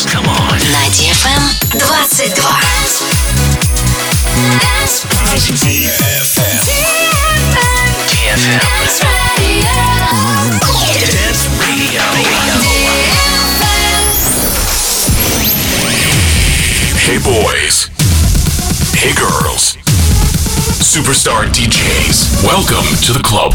dance. Come on. На DFM 22. DFM. Dance Radio. Hey boys. Hey girls. Superstar DJs. Welcome to the club.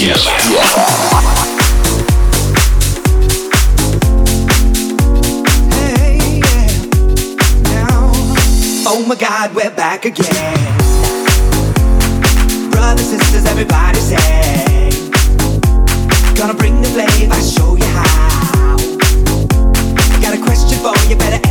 Oh my God, we're back again. Brothers, sisters, everybody say, Gonna bring the flame, I show you how. Got a question for you, better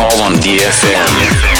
all on DFM.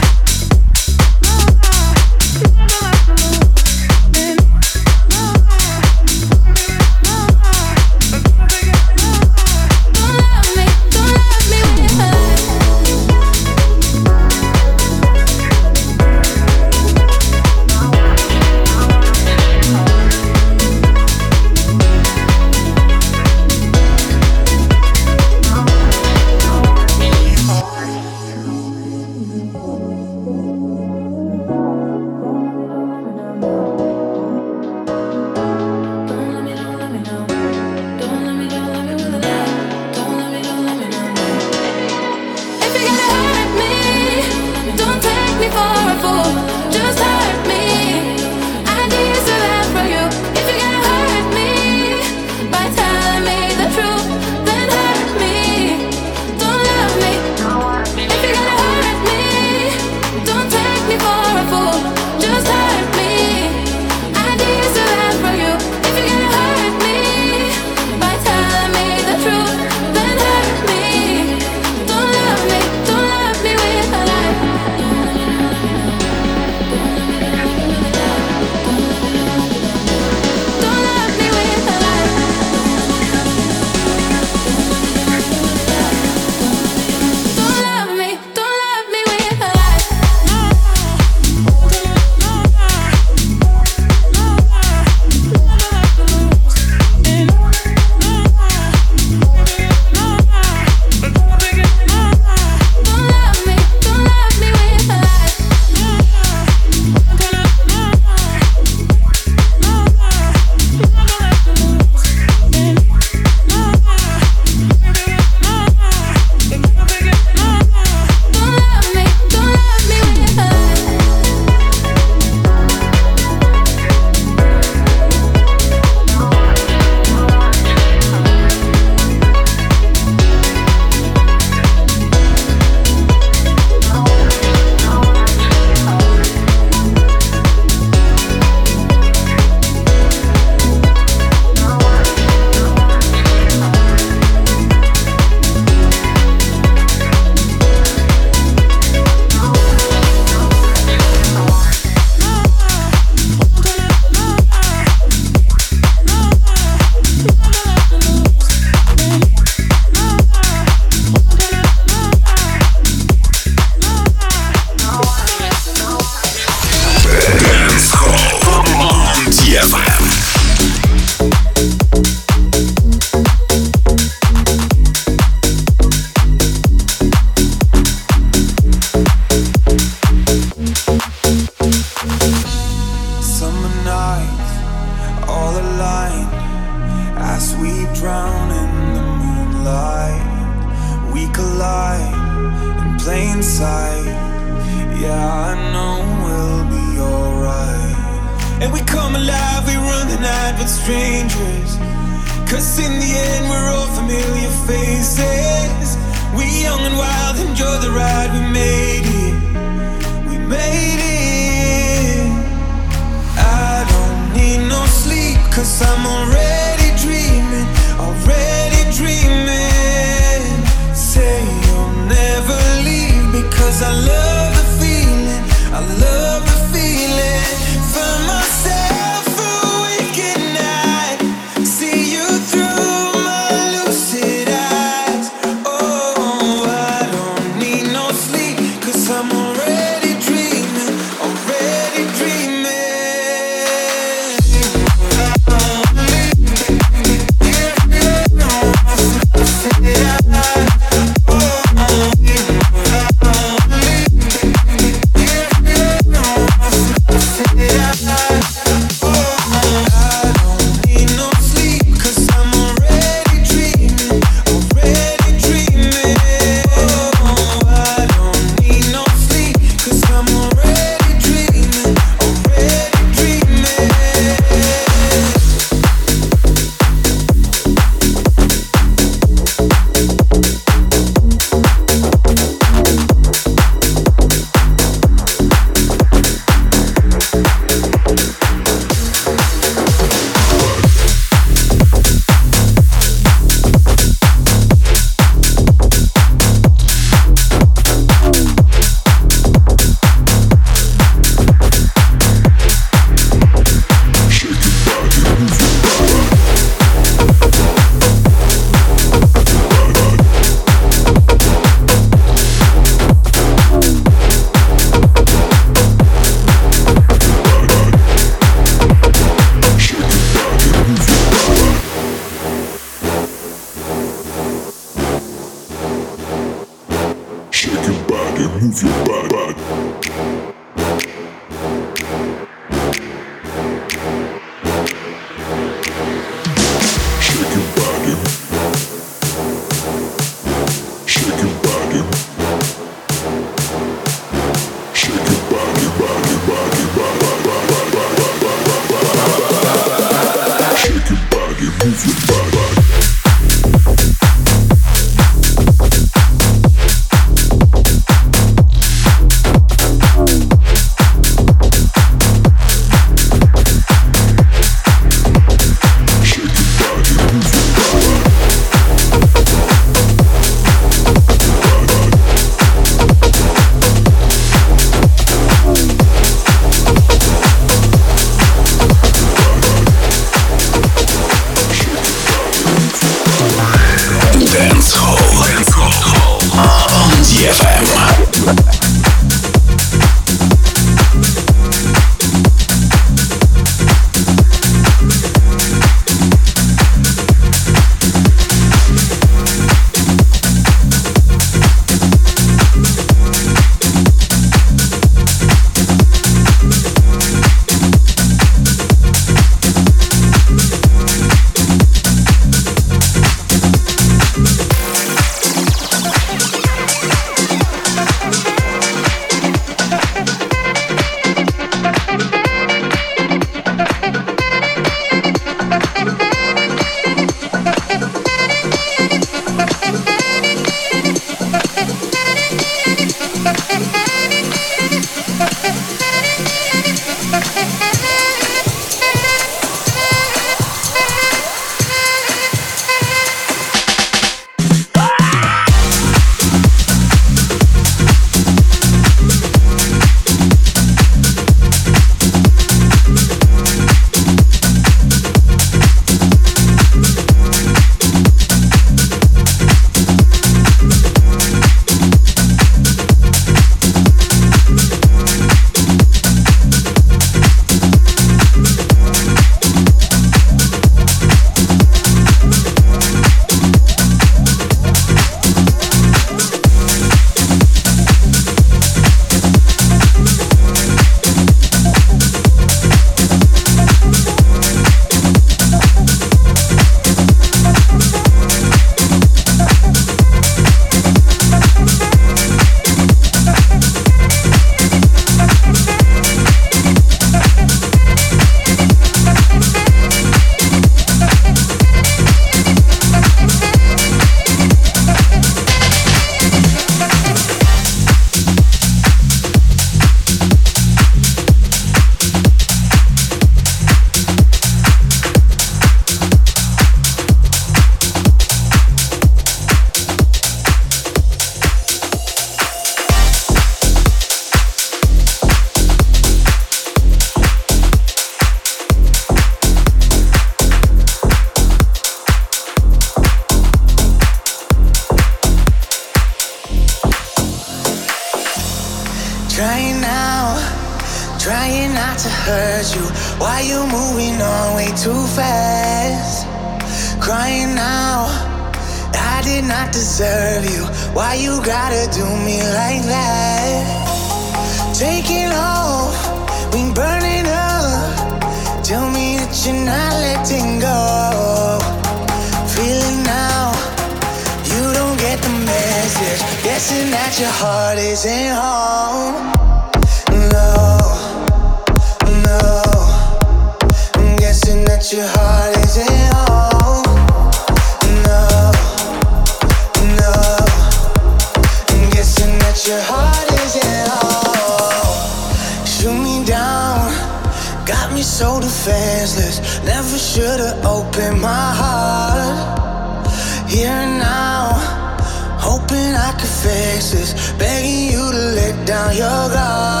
Begging you to let down your guard.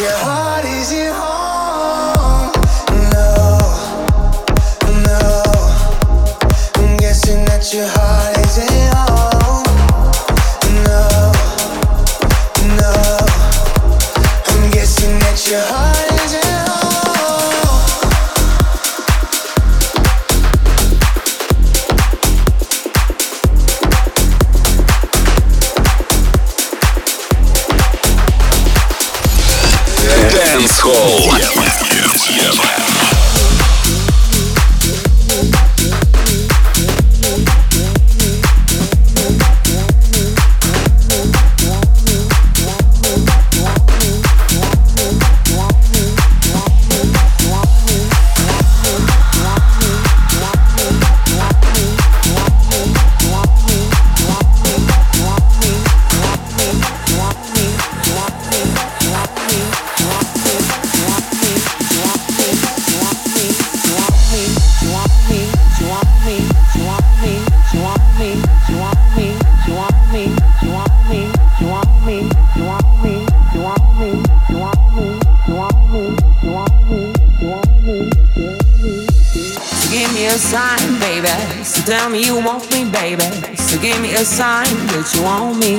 Your heart sign, baby. So tell me you want me, baby. So give me a sign that you want me.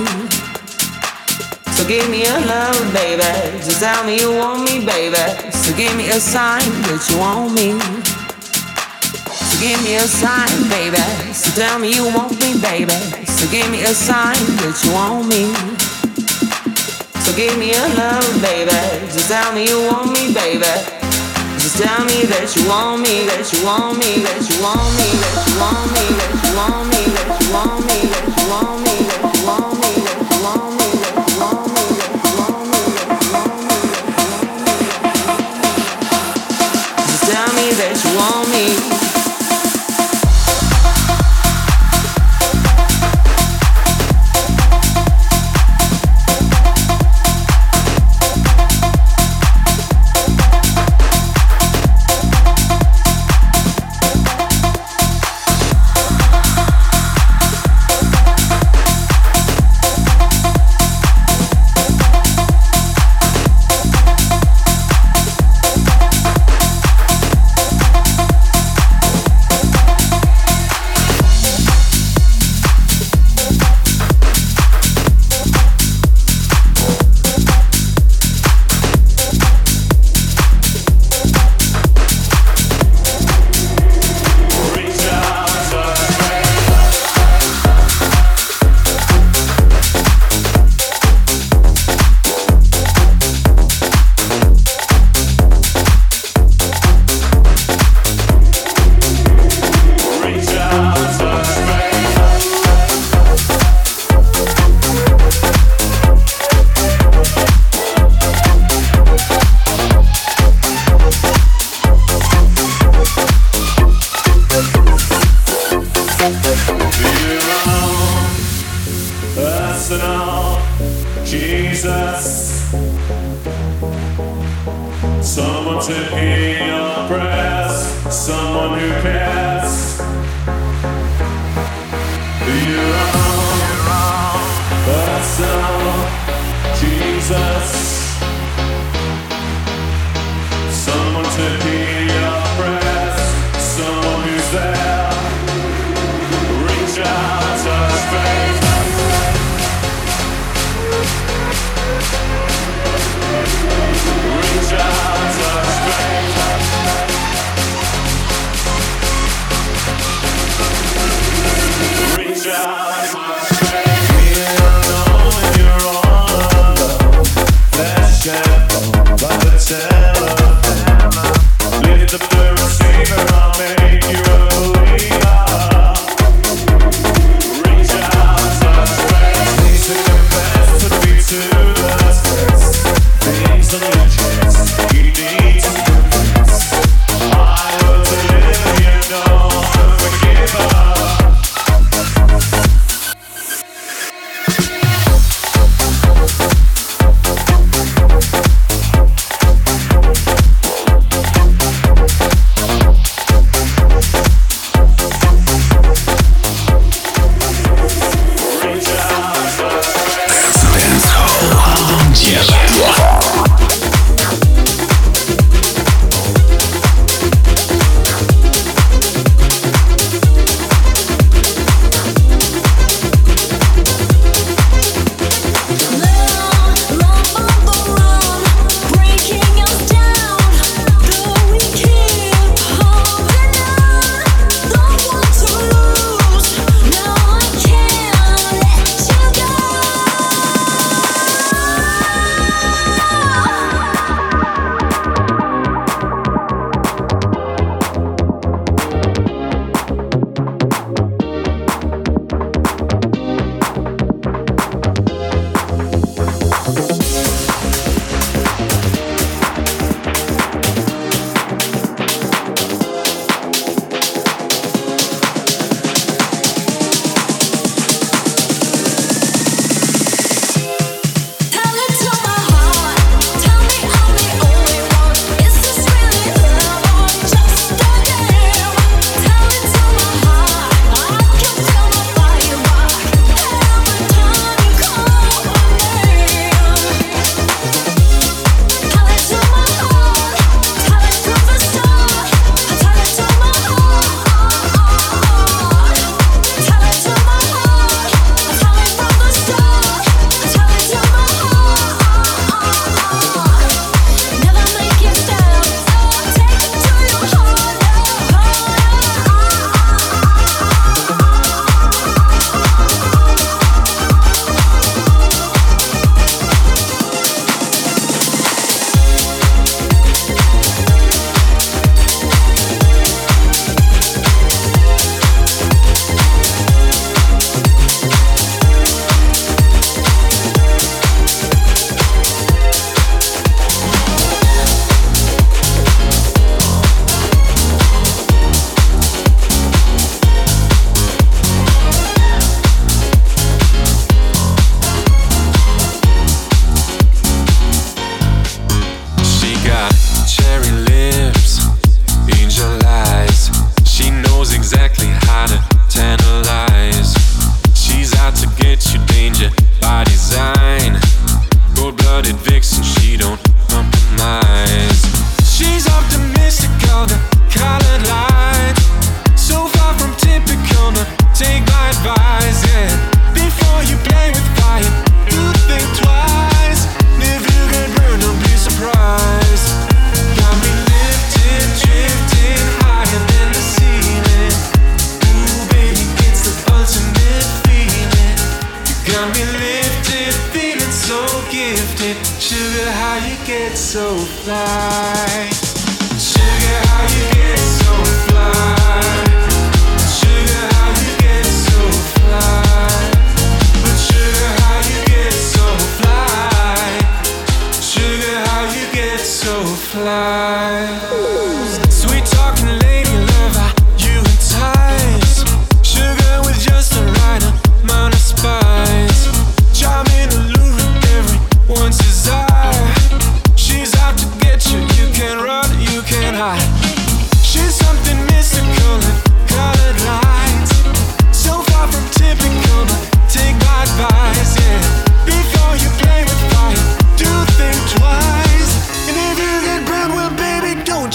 So give me a love, baby. Just tell me you want me, baby. So give me a sign that you want me. So give me a sign, baby. So tell me you want me, baby. So give me a sign that you want me. So give me a love, baby. Just tell me you want me, baby. Tell me that you want me, that you want me, that you want me, that you want me, that you want me,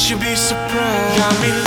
should be surprised.